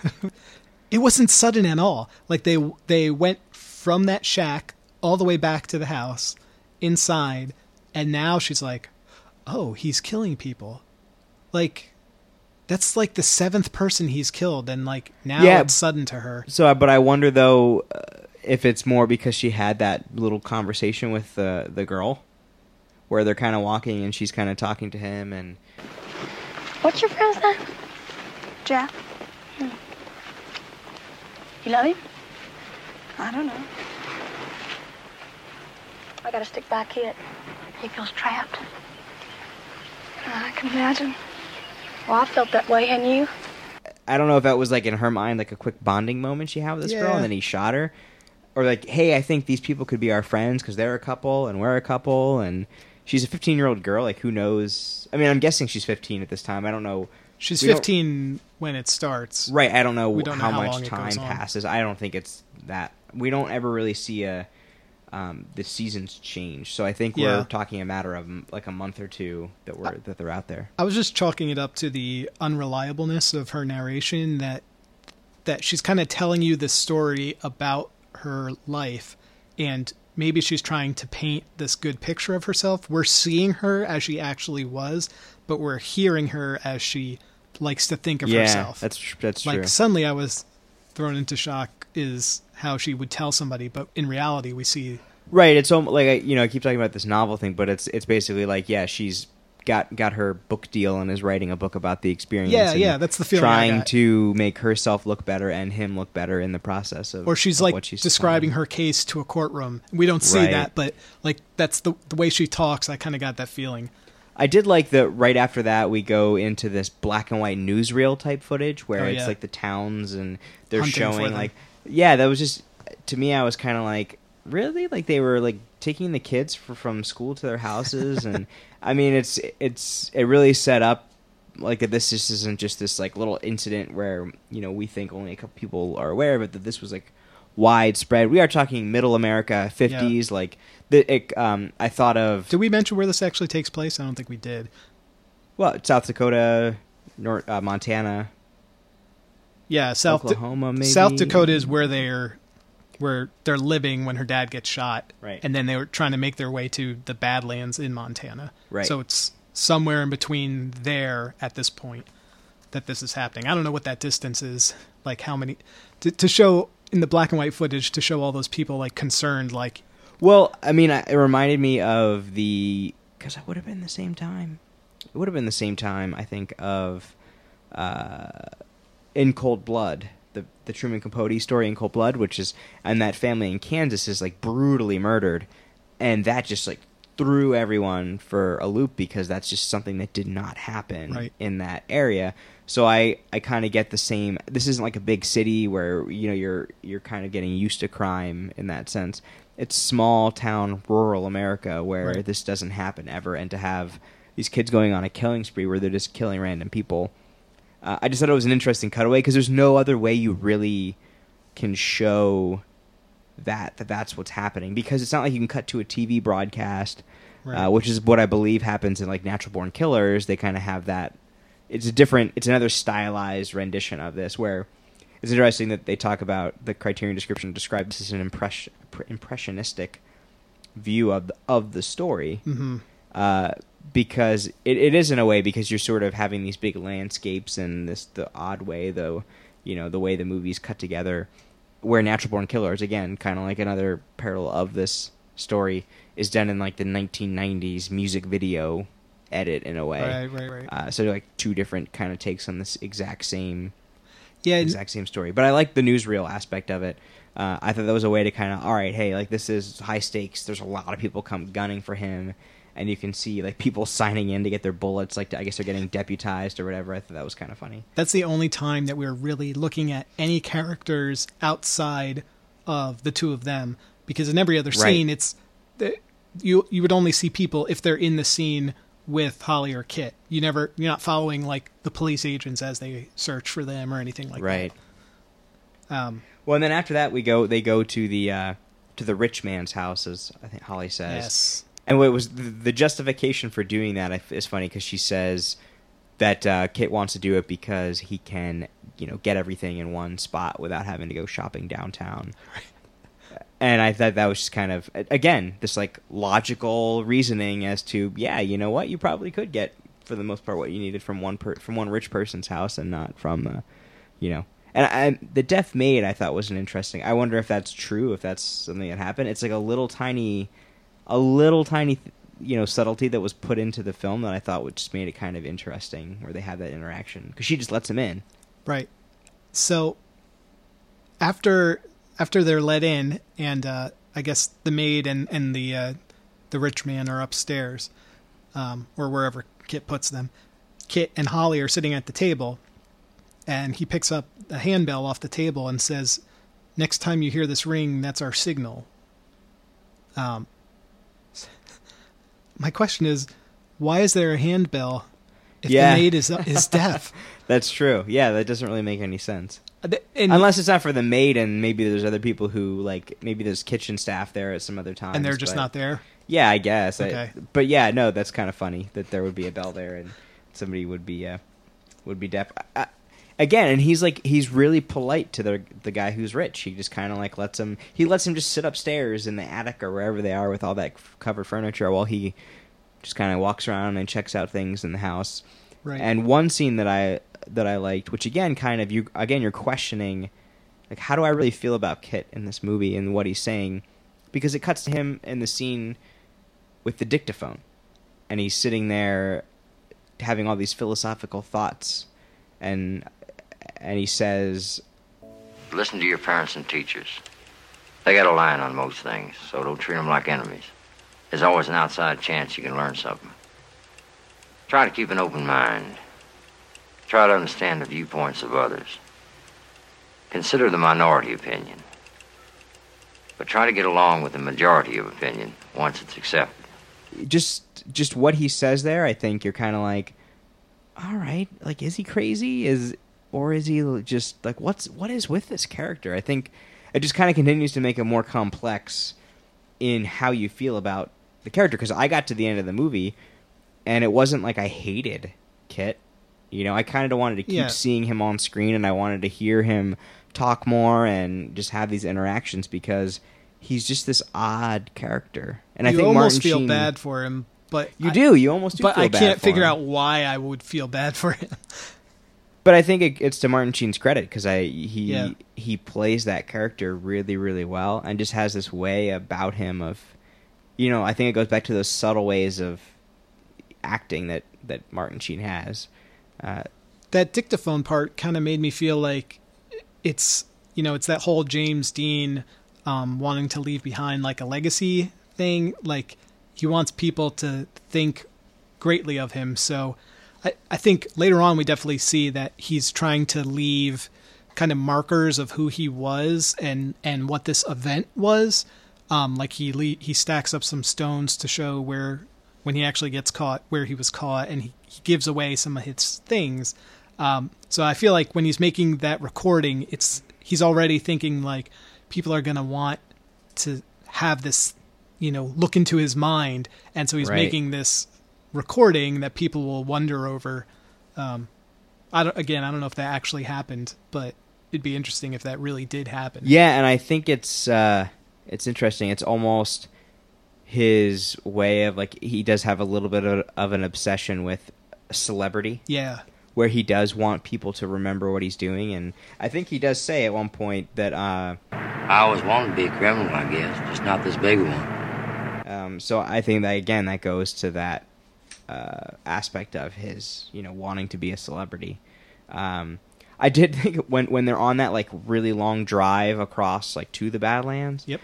it wasn't sudden at all. Like they they went from that shack all the way back to the house inside and now she's like, "Oh, he's killing people." Like that's like the seventh person he's killed and like now Yeah. it's sudden to her. So, but I wonder though uh, if it's more because she had that little conversation with the the girl, where they're kind of walking and she's kind of talking to him, and What's your friend's name? Jeff? Hmm. You love him? I don't know. I gotta stick by Kit. He feels trapped. I can imagine. Well, I felt that way, hadn't you? I don't know if that was like in her mind like a quick bonding moment she had with this girl, and then he shot her, or like, hey, I think these people could be our friends because they're a couple and we're a couple, and she's a 15 year old girl. Like, who knows? I mean, I'm guessing she's 15 at this time. I don't know. She's We 15 when it starts. Right. I don't know, We don't know how, how much time passes. I don't think it's that. We don't ever really see a um, the seasons change. So I think Yeah. we're talking a matter of like a month or two that we're that they're out there. I was just chalking it up to the unreliableness of her narration that that she's kind of telling you the story about her life and maybe she's trying to paint this good picture of herself. We're seeing her as she actually was, but we're hearing her as she likes to think of yeah, herself. that's that's like true. Like suddenly I was thrown into shock is how she would tell somebody, but in reality we see Right. It's almost like I, you know I keep talking about this novel thing, but it's it's basically like yeah, she's got got her book deal and is writing a book about the experience. Yeah, yeah, that's the feeling Trying to make herself look better and him look better in the process of. or she's of like what she's describing telling. her case to a courtroom. We don't see Right. that, but like that's the the way she talks. I kind of got that feeling. I did like that. Right after that, we go into this black and white newsreel type footage where Oh, it's yeah. like the towns and they're Hunting showing like yeah, that was just to me. I was kind of like really like they were like taking the kids for, from school to their houses and I mean it's it's it really set up like that this just isn't just this like little incident where you know we think only a couple people are aware of it that this was like widespread. We are talking middle America, fifties, like the it, um I thought of Did we mention where this actually takes place? I don't think we did. well South Dakota, North uh, Montana, Yeah, South Da- Oklahoma, maybe South Dakota is where they're where they're living when her dad gets shot. Right. And then they were trying to make their way to the Badlands in Montana. Right. So it's somewhere in between there at this point that this is happening. I don't know what that distance is. Like how many to, to show in the black and white footage to show all those people like concerned like Well, I mean, it reminded me of the because it would have been the same time. It would have been the same time, I think, of uh, in Cold Blood, the Truman Capote story in Cold Blood, which is and that family in Kansas is like brutally murdered, and that just like threw everyone for a loop because that's just something that did not happen Right. in that area. So I, I kind of get the same. This isn't like a big city where you know you're you're kind of getting used to crime in that sense. It's small town, rural America where Right. this doesn't happen ever, and to have these kids going on a killing spree where they're just killing random people. Uh, I just thought it was an interesting cutaway because there's no other way you really can show that that that's what's happening because it's not like you can cut to a TV broadcast, Right. uh, which is what I believe happens in like Natural Born Killers. They kind of have that. It's a different. It's another stylized rendition of this where it's interesting that they talk about the Criterion description describes this as an impression, impressionistic view of the, of the story mhm. uh, because it, it is in a way because you're sort of having these big landscapes and this the odd way though you know the way the movies cut together where natural born killers again kind of like another parallel of this story is done in like the 1990s music video edit in a way Right, right, right. uh, so like two different kind of takes on this exact same yeah, exact same story. But I like the newsreel aspect of it. Uh, I thought that was a way to kind of, all right, hey, like this is high stakes. There's a lot of people come gunning for him, and you can see like people signing in to get their bullets. Like I guess they're getting deputized or whatever. I thought that was kind of funny. that's the only time that we're really looking at any characters outside of the two of them because in every other Right. scene it's you you would only see people if they're in the scene with Holly or Kit. You never you're not following like the police agents as they search for them or anything like right. that. Right. Um Well, and then after that, we go. They go to the uh, to the rich man's house, as I think Holly says. yes. And what was the, the justification for doing that is funny because she says that uh, Kit wants to do it because he can, you know, get everything in one spot without having to go shopping downtown. And I thought that was just kind of again this like logical reasoning as to yeah, you know what, you probably could get for the most part what you needed from one per- from one rich person's house and not from the, you know. And I, the deaf maid I thought was an interesting. I wonder if that's true, if that's something that happened. It's like a little tiny a little tiny you know subtlety that was put into the film that I thought would just made it kind of interesting where they have that interaction because she just lets him in. Right. So after after they're let in and uh I guess the maid and and the uh the rich man are upstairs um or wherever Kit puts them. Kit and Holly are sitting at the table, and he picks up a handbell off the table and says, "Next time you hear this ring, that's our signal." Um, my question is, why is there a handbell if Yeah. the maid is is deaf? That's true. Yeah, that doesn't really make any sense. And, Unless it's not for the maid, and maybe there's other people who like maybe there's kitchen staff there at some other time, and they're just not there. Yeah, I guess. I- Okay. but yeah, no, that's kind of funny that there would be a bell there and somebody would be uh, would be deaf. I, I, again, and he's like he's really polite to the the guy who's rich. He just kind of like lets him he lets him just sit upstairs in the attic or wherever they are with all that covered furniture while he just kind of walks around and checks out things in the house. Right. And one scene that I that I liked, which again kind of you again you're questioning like how do I really feel about Kit in this movie and what he's saying because it cuts to him in the scene with the dictaphone and he's sitting there having all these philosophical thoughts and and he says Listen to your parents and teachers. They got a line on most things, so don't treat them like enemies. There's always an outside chance you can learn something. Try to keep an open mind. Try to understand the viewpoints of others. Consider the minority opinion. But try to get along with the majority of opinion once it's accepted. just just what he says there I think you're kind of like all right like is he crazy is or is he just like what's what is with this character I think it just kind of continues to make it more complex in how you feel about the character because I got to the end of the movie and it wasn't like I hated Kit you know I kind of wanted to keep Yeah. seeing him on screen and I wanted to hear him talk more and just have these interactions because he's just this odd character and I think you almost Martin feel Sheen- bad for him, but you I- do. You almost do. but I can't figure him. out why I would feel bad for him. But I think it, it's to Martin Sheen's credit because I he Yeah. he plays that character really really well and just has this way about him of, you know, I think it goes back to those subtle ways of acting that that Martin Sheen has. Uh, that dictaphone part kind of made me feel like it's you know it's that whole James Dean um, wanting to leave behind like a legacy thing. Like he wants people to think greatly of him. So I, I think later on we definitely see that he's trying to leave kind of markers of who he was and and what this event was. Um, like he le- he stacks up some stones to show where when he actually gets caught where he was caught and he, he gives away some of his things. Um, so I feel like when he's making that recording, it's he's already thinking like people are gonna want to have this, you know, look into his mind, and so he's Right. making this recording that people will wonder over. Um, I don't again, I don't know if that actually happened, but it'd be interesting if that really did happen. yeah, and I think it's uh, it's interesting. It's almost his way of like he does have a little bit of, of an obsession with celebrity. Yeah. where he does want people to remember what he's doing and i think he does say at one point that uh, I always wanted to be a criminal, I guess, just not this big one. um, so i think that again that goes to that uh, aspect of his you know wanting to be a celebrity um, i did think when when they're on that like really long drive across like to the badlands Yep.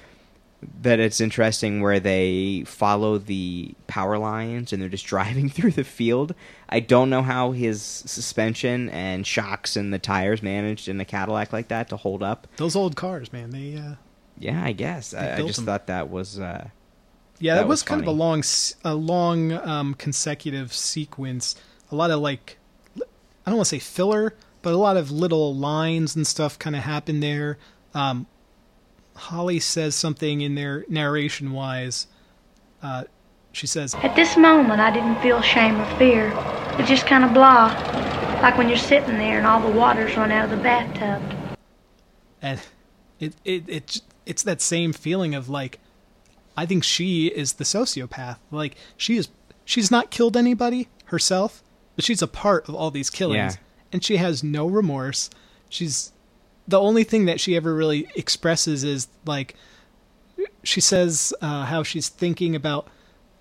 that it's interesting where they follow the power lines and they're just driving through the field. I don't know how his suspension and shocks and the tires managed in a Cadillac like that to hold up. Those old cars, man. They uh, Yeah, I guess. I, I just them. thought that was uh, Yeah, That that, was, was kind of a long, s- a long um, consecutive sequence. A lot of like, I don't want to say filler, but a lot of little lines and stuff kind of happened there. Um, Holly says something in there narration wise. Uh, she says, At this moment, I didn't feel shame or fear. It just kind of blah, like when you're sitting there and all the water's run out of the bathtub. and it it it it's that same feeling of like, I think she is the sociopath. Like she is, she's not killed anybody herself, but she's a part of all these killings, Yeah. and she has no remorse. She's the only thing that she ever really expresses is like she says uh, how she's thinking about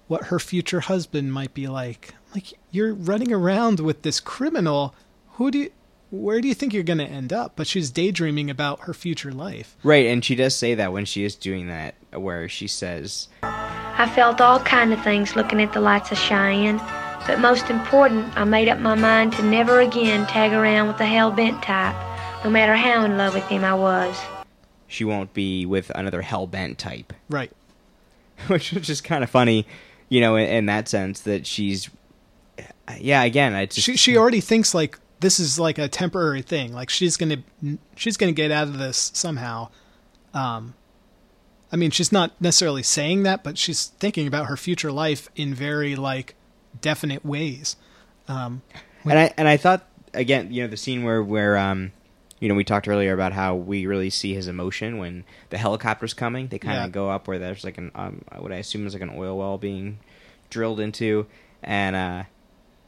what her future husband might be like. Like you're running around with this criminal. Who do you, where do you think you're going to end up? But she's daydreaming about her future life. right, and she does say that when she is doing that, where she says, I felt all kind of things looking at the lights of Cheyenne. But most important, I made up my mind to never again tag around with the hell bent type, no matter how in love with him I was. She won't be with another hell bent type, Right. which is just kind of funny, you know, in, in that sense that she's. Yeah, again, I just She she already thinks like this is like a temporary thing. Like she's gonna she's gonna get out of this somehow. Um, I mean, she's not necessarily saying that, but she's thinking about her future life in very like definite ways. Um, and I and I thought again, you know, the scene where where um, you know, we talked earlier about how we really see his emotion when the helicopter's coming. They kind of Yeah. go up where there's like an um, what I assume is like an oil well being drilled into, and uh,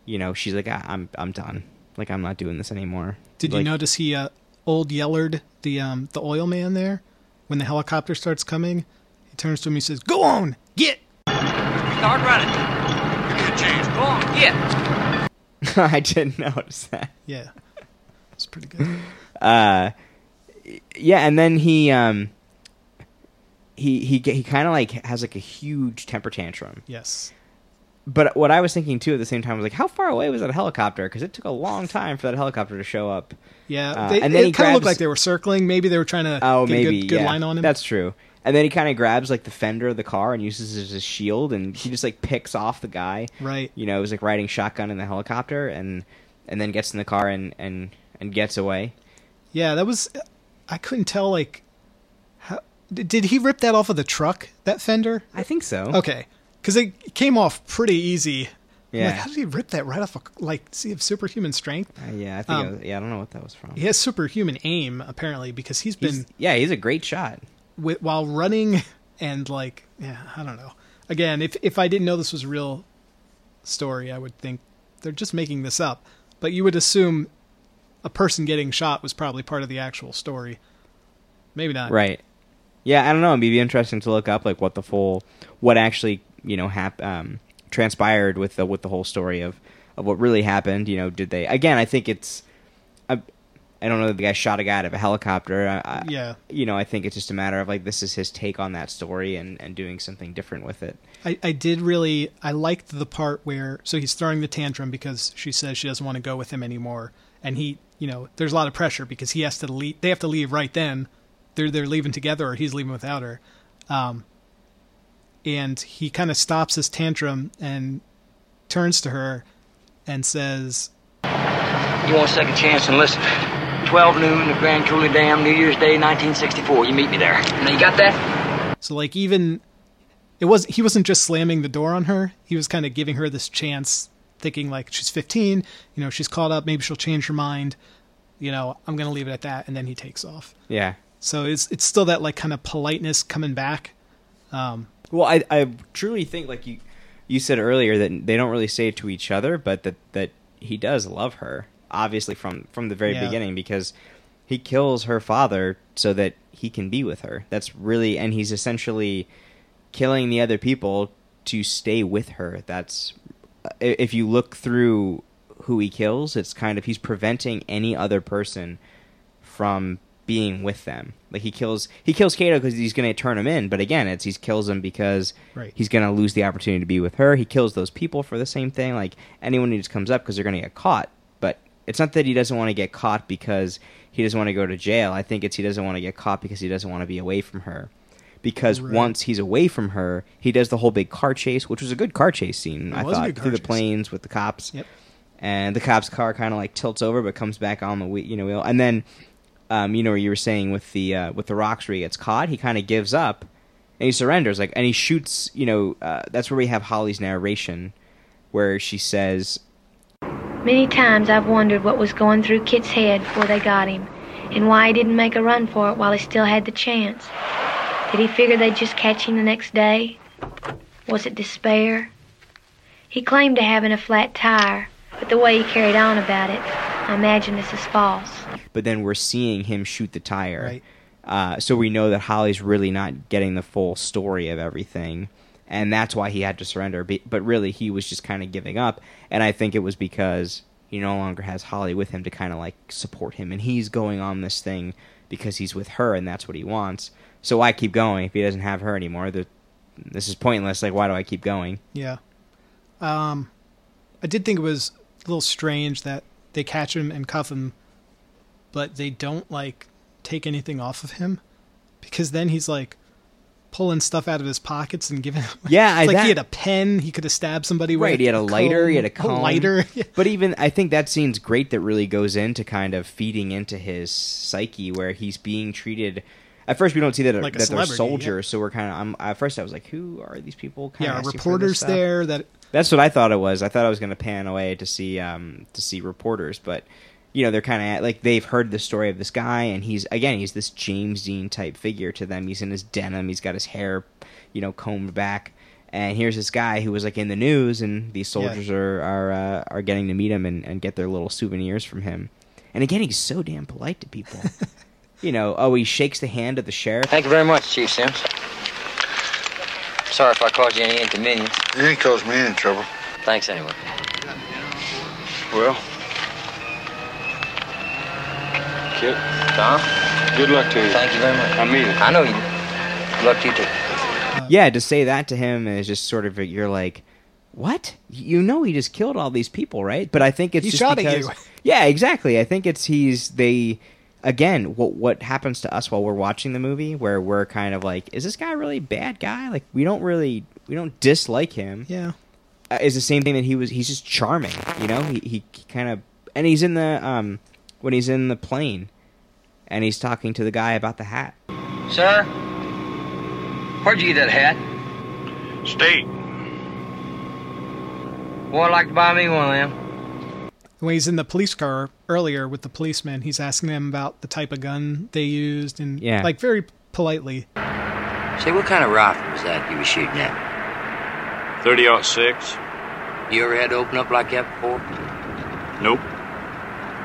you know, she's like, "I- I'm I'm done. Like I'm not doing this anymore. did you notice he uh, old Yellard the um the oil man there when the helicopter starts coming? He turns to him. And he says, "Go on, get." Start running. Give me a chance. Go on, get. I didn't notice that. Yeah, it's pretty good. uh yeah and then he um he he he kind of like has like a huge temper tantrum Yes. But what i was thinking too at the same time was like how far away was that helicopter because it took a long time for that helicopter to show up Yeah, Uh, they, and then it kind of looked like they were circling. Maybe they were trying to oh get maybe a good, good yeah. line on him. that's true and then he kind of grabs like the fender of the car and uses it as a shield and he just like picks off the guy right. you know it was like riding shotgun in the helicopter and and then gets in the car and and and gets away Yeah, that was. I couldn't tell. Like, how did he rip that off of the truck? That fender? i think so Okay, because it came off pretty easy. Yeah. like, how did he rip that right off? Of, like, he have superhuman strength? Uh, yeah i think Um, was, yeah i don't know what that was from He has superhuman aim apparently because he's been He's- yeah he's a great shot wi- while running and like yeah i don't know again if if i didn't know this was a real story i would think they're just making this up but you would assume a person getting shot was probably part of the actual story maybe not Right. Yeah, I don't know. It'd be interesting to look up like what the full, what actually you know hap- um, transpired with the with the whole story of of what really happened. You know, did they? Again, I think it's. I, I don't know that the guy shot a guy out of a helicopter. I, I, Yeah. You know, I think it's just a matter of like this is his take on that story and and doing something different with it. I, I did really I liked the part where so he's throwing the tantrum because she says she doesn't want to go with him anymore and he you know there's a lot of pressure because he has to leave they have to leave right then they're they're leaving together or he's leaving without her um and he kind of stops his tantrum and turns to her and says You want a second chance and listen. 12 noon, the Grand Coulee Dam, New Year's Day, 1964. You meet me there. Now, you got that? so like even it was he wasn't just slamming the door on her he was kind of giving her this chance thinking like she's 15 you know she's caught up maybe she'll change her mind you know i'm gonna leave it at that and then he takes off Yeah. so it's it's still that like kind of politeness coming back um Well, I I truly think like you you said earlier that they don't really say it to each other, but that that he does love her. Obviously from from the very Yeah. beginning because he kills her father so that he can be with her. That's really and he's essentially killing the other people to stay with her. That's if you look through who he kills, it's kind of he's preventing any other person from being with them. Like he kills he kills Cato because he's going to turn him in, but again, it's he kills him because Right. he's going to lose the opportunity to be with her. He kills those people for the same thing. Like anyone who just comes up because they're going to get caught. But it's not that he doesn't want to get caught because he doesn't want to go to jail. I think it's he doesn't want to get caught because he doesn't want to be away from her. Because Right. once he's away from her, he does the whole big car chase, which was a good car chase scene. It I thought through the chase. planes with the cops yep and the cop's car kind of like tilts over but comes back on the wheel, you know wheel. and then um, you know you were saying with the uh, with the rocks where he gets caught he kind of gives up and he surrenders like and he shoots you know uh, that's where we have Holly's narration where she says Many times I've wondered what was going through Kit's head before they got him, and why he didn't make a run for it while he still had the chance. Did he figure they'd just catch him the next day? Was it despair? He claimed to having a flat tire, but the way he carried on about it, I imagine this is false. But then we're seeing him shoot the tire. Right. uh, so we know that Holly's really not getting the full story of everything and that's why he had to surrender. But really he was just kind of giving up and I think it was because he no longer has Holly with him to kind of like support him and he's going on this thing because he's with her and that's what he wants. So why keep going if he doesn't have her anymore? The, this is pointless. Like why do I keep going? Yeah. Um, I did think it was a little strange that they catch him and cuff him, but they don't like take anything off of him because then he's like pulling stuff out of his pockets and giving. Yeah, I- like that- he had a pen. He could have stabbed somebody with. Right, he had a lighter, he had a comb. lighter. But even I think that scene's great that really goes into kind of feeding into his psyche where he's being treated at first we don't see that, Like that they're soldiers, so we're kind of I'm at first I was like who are these people kind yeah, reporters there that That's what I thought it was. I thought I was going to pan away to see um to see reporters, but you know they're kind of like they've heard the story of this guy, and he's again he's this James Dean type figure to them. He's in his denim, he's got his hair, you know, combed back, and here's this guy who was like in the news, and these soldiers are are uh, are getting to meet him and, and get their little souvenirs from him. And again, he's so damn polite to people. you know, oh, he shakes the hand of the sheriff. Thank you very much, Chief Sims. Sorry if I caused you any inconvenience. You ain't caused me any trouble. Thanks anyway. Well, Kit, Tom, good luck to you. thank you very much. I mean it. I know you. do. Good luck to you too. yeah, to say that to him is just sort of you're like, what? You know, he just killed all these people, right? But I think it's He just shot at you. Yeah, exactly. I think it's he's they again. What what happens to us while we're watching the movie, where we're kind of like, is this guy really a bad guy? Like we don't really we don't dislike him. yeah. Uh, is the same thing that he was. He's just charming, you know. He he, he kind of and he's in the um when he's in the plane, and he's talking to the guy about the hat. Sir, where'd you get that hat? State. Boy, I'd like to buy me one of them. When he's in the police car earlier with the policeman, he's asking them about the type of gun they used and Yeah. like very politely. Say, what kind of rifle was that you were shooting at? 30 6. You ever had to open up like that before? Nope.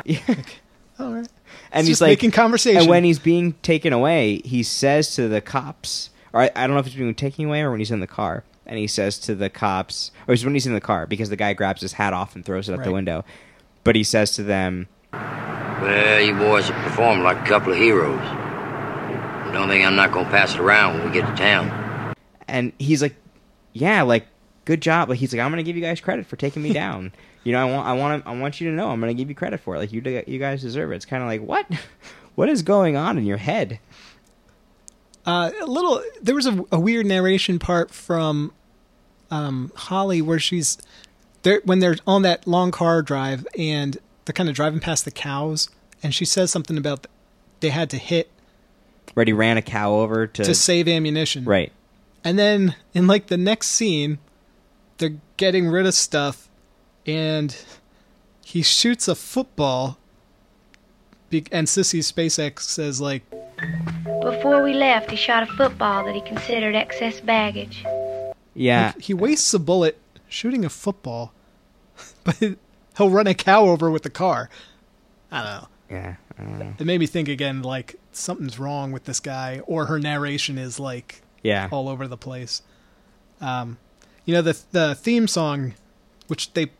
All right. and It's he's just like making conversation. And when he's being taken away, he says to the cops, or I, I don't know if it's being taken away or when he's in the car, and he says to the cops, or it's when he's in the car because the guy grabs his hat off and throws it out the window. But he says to them, Well, you boys have performed like a couple of heroes. Don't think I'm not gonna pass it around when we get to town. and he's like, "Yeah, like good job." Like he's like, "I'm gonna give you guys credit for taking me down." You know, I want, I want, I want you to know, I'm gonna give you credit for it. Like you, you guys deserve it. It's kind of like, what, what is going on in your head? Uh, a little. There was a, a weird narration part from um, Holly where she's there when they're on that long car drive and they're kind of driving past the cows, and she says something about they had to hit Right, he ran a cow over to, to save ammunition. right. And then in like the next scene, they're getting rid of stuff, and he shoots a football. And Sissy Spacek says like, Before we left, he shot a football that he considered excess baggage. Yeah, Like, he wastes a bullet shooting a football, but he'll run a cow over with the car. I don't know. yeah. I don't know. It made me think again, like something's wrong with this guy, or her narration is like Yeah. all over the place. Um, you know the the theme song, which they,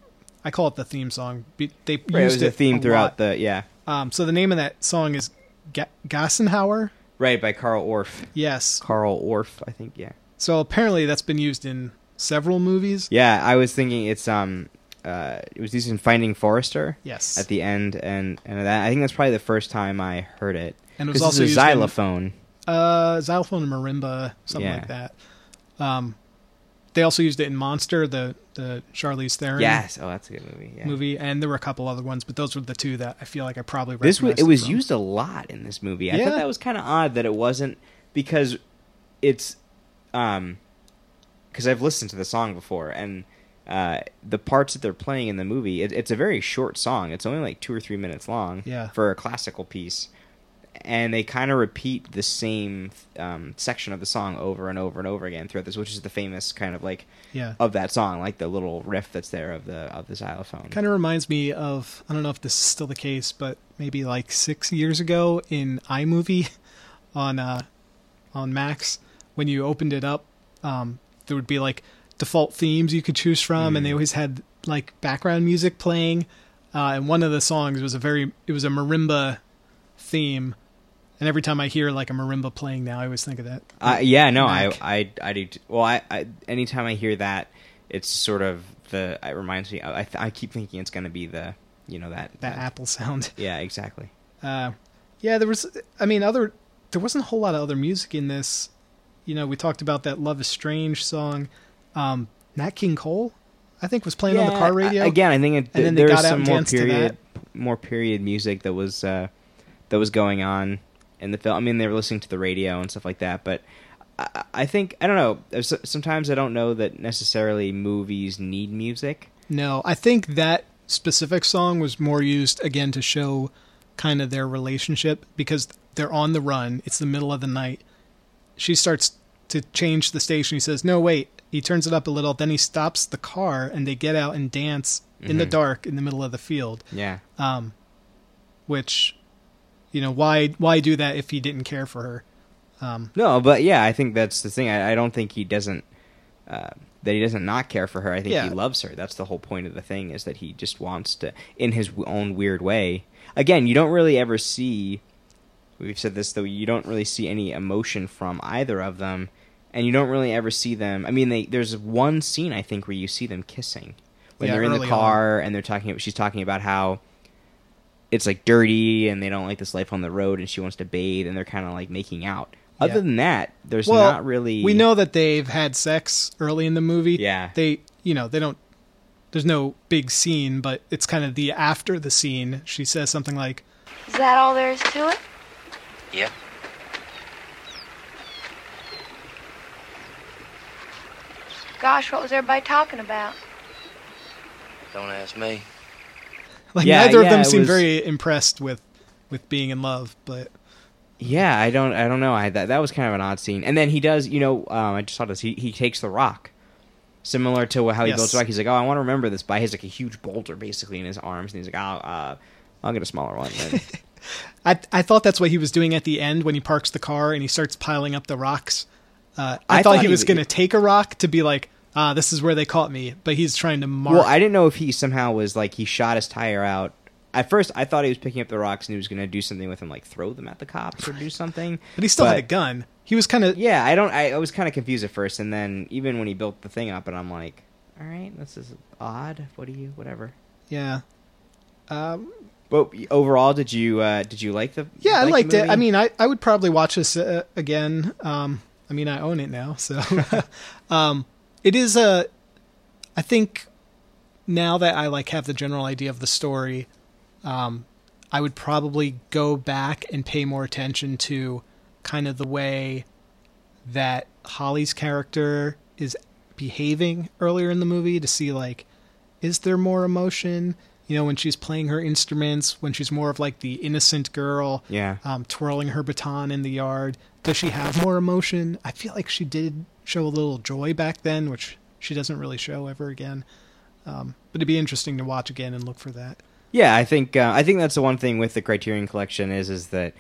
I call it the theme song. They Right, it used was a theme lot. throughout the yeah. Um, so the name of that song is Ga- Gassenhauer. Right by Carl Orff. Yes. Carl Orff, I think. Yeah. So apparently that's been used in several movies. Yeah, I was thinking it's um, uh, it was used in Finding Forrester. Yes. At the end, and and that, I think that's probably the first time I heard it. And it was also used a in- xylophone. Uh, xylophone and marimba, something Yeah. like that. Um, they also used it in Monster, the the Charlize Theron Yes. Oh, that's a good movie. Yeah. movie, and there were a couple other ones, but those were the two that I feel like I probably This was, it was from. used a lot in this movie. I Yeah. thought that was kind of odd that it wasn't because it's um because I've listened to the song before and uh, the parts that they're playing in the movie it, it's a very short song. It's only like two or three minutes long Yeah. for a classical piece, and they kind of repeat the same um, section of the song over and over and over again throughout this, which is the famous kind of like Yeah. of that song, like the little riff that's there of the of the xylophone. Kind of reminds me of I don't know if this is still the case, but maybe like six years ago in iMovie on uh, on Macs, when you opened it up, um, there would be like default themes you could choose from, and they always had like background music playing. Uh, and one of the songs was a very it was a marimba theme, and every time I hear like a marimba playing now, I always think of that. Uh, yeah, no, I, I, I do. T- well, I, I, anytime I hear that, it's sort of the. It reminds me. I I keep thinking it's going to be the you know that That Apple sound. Yeah, exactly. Uh, yeah, there was. I mean, other. There wasn't a whole lot of other music in this. You know, we talked about that "Love Is Strange" song. Um, Nat King Cole, I think, was playing on the car radio I- again, I think it, and then there was some more period, more period music that was uh, that was going on in the film. I mean, they were listening to the radio and stuff like that, but I, I think I don't know. Sometimes I don't know that necessarily movies need music. No, I think that specific song was more used again to show kind of their relationship because they're on the run. It's the middle of the night. She starts to change the station. He says, "No, wait." He turns it up a little. Then he stops the car, and they get out and dance in the Mhm. dark in the middle of the field. Yeah. Um, which, you know, why why do that if he didn't care for her? Um, No, but yeah, I think that's the thing. I, I don't think he doesn't uh, that he doesn't not care for her. I think Yeah. he loves her. That's the whole point of the thing is that he just wants to, in his own weird way. Again, you don't really ever see. We've said this though. You don't really see any emotion from either of them, and you don't really ever see them. I mean, they, there's one scene I think where you see them kissing when Yeah, they're in the car and they're talking. She's talking about how it's like dirty and they don't like this life on the road, and she wants to bathe, and they're kind of like making out. Other Yeah. than that, there's well, not really. We know that they've had sex early in the movie. Yeah. They, you know, they don't. There's no big scene, but it's kind of the after the scene. She says something like, Is that all there is to it? Yep. Gosh, what was everybody talking about? Don't ask me. like Yeah, neither of them seem was- very impressed with with being in love. But Yeah, I don't. I don't know. I that that was kind of an odd scene. And then he does. You know, um, I just saw this. He he takes the rock, similar to how he Yes. builds the rock. He's like, oh, I want to remember this. By he has like a huge boulder basically in his arms, and he's like, oh, uh, I'll get a smaller one. I I thought that's what he was doing at the end when he parks the car and he starts piling up the rocks. Uh, I, I thought, thought he he was was- going to take a rock to be like, ah, this is where they caught me. But he's trying to mark. well, I didn't know if he somehow was like he shot his tire out. At first, I thought he was picking up the rocks and he was going to do something with them, like throw them at the cops or do something. but he still had a gun. He was kind of Yeah, I don't. I, I was kind of confused at first, and then even when he built the thing up, and I'm like, all right, this is odd. What do you? Whatever. yeah. Um, But overall, did you uh, did you like the? Yeah, I like the liked it. I mean, I, I would probably watch this uh, again. Um, I mean, I own it now, so um, it is a. I think now that I like have the general idea of the story, um, I would probably go back and pay more attention to kind of the way that Holly's character is behaving earlier in the movie to see like is there more emotion you know when she's playing her instruments when she's more of like the innocent girl Yeah. um, twirling her baton in the yard does she have more emotion i feel like she did show a little joy back then which she doesn't really show ever again um, but it'd be interesting to watch again and look for that Yeah, I think uh, I think that's the one thing with the Criterion Collection is is that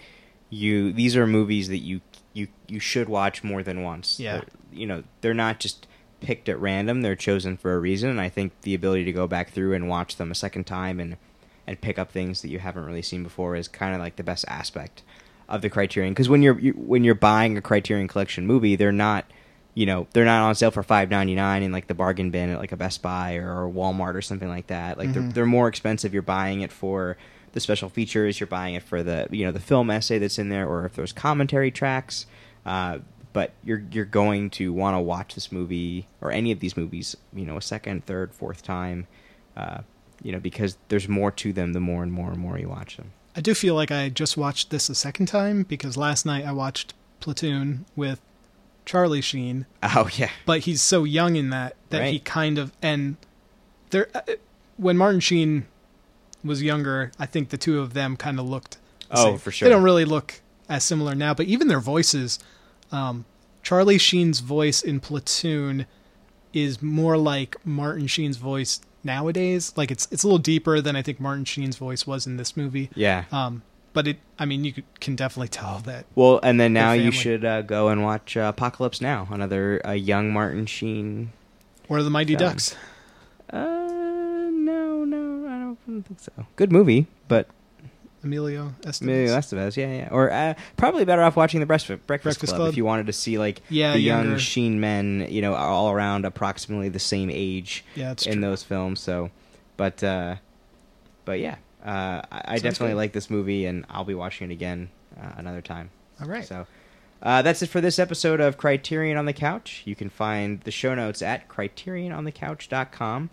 you these are movies that you you you should watch more than once. Yeah. They're- you know they're not just picked at random; they're chosen for a reason. And I think the ability to go back through and watch them a second time and and pick up things that you haven't really seen before is kind of like the best aspect of the Criterion. Because when you're you, when you're buying a Criterion Collection movie, they're not you know they're not on sale for five ninety nine in like the bargain bin at like a Best Buy or Walmart or something like that. Like they're Mhm. they're more expensive. You're buying it for the special features. You're buying it for the you know the film essay that's in there, or if there's commentary tracks. Uh, but you're you're going to want to watch this movie or any of these movies, you know, a second, third, fourth time, uh, you know, because there's more to them the more and more and more you watch them. I do feel like I just watched this a second time because last night I watched Platoon with Charlie Sheen. Oh yeah, But he's so young in that that he kind of and there uh, when Martin Sheen was younger, I think the two of them kind of looked. Oh, same. for sure. They don't really look as similar now, but even their voices. Um, Charlie Sheen's voice in Platoon is more like Martin Sheen's voice nowadays. Like it's it's a little deeper than I think Martin Sheen's voice was in this movie. Yeah. Um, but it, I mean, you can definitely tell that. Well, and then now you should uh, go and watch uh, Apocalypse Now, another uh, young Martin Sheen. Or the Mighty film. Ducks. Uh, no, no, I don't think so. Good movie, but Emilio Estevez. Emilio Estevez, yeah, yeah. Or uh, probably better off watching the Breakfast, Breakfast, Club, Club. if you wanted to see like Yeah, the young sheen men, you know, all around approximately the same age Yeah, in true. those films. So, but uh, but yeah, uh, I, I definitely good. like this movie, and I'll be watching it again uh, another time. All right. So. Uh, that's it for this episode of Criterion on the Couch. You can find the show notes at criteriononthecouch.com.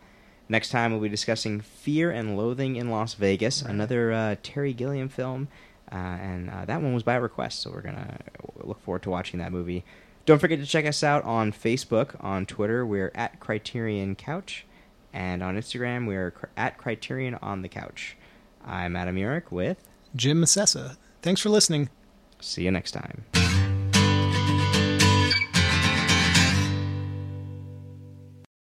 Next time, we'll be discussing Fear and Loathing in Las Vegas, another uh, Terry Gilliam film. Uh, and uh, that one was by request, so we're going to look forward to watching that movie. Don't forget to check us out on Facebook, on Twitter, we're at Criterion Couch, and on Instagram, we're cr- at Criterion on the Couch. I'm Adam Urich with. Jim Massessa. Thanks for listening. See you next time.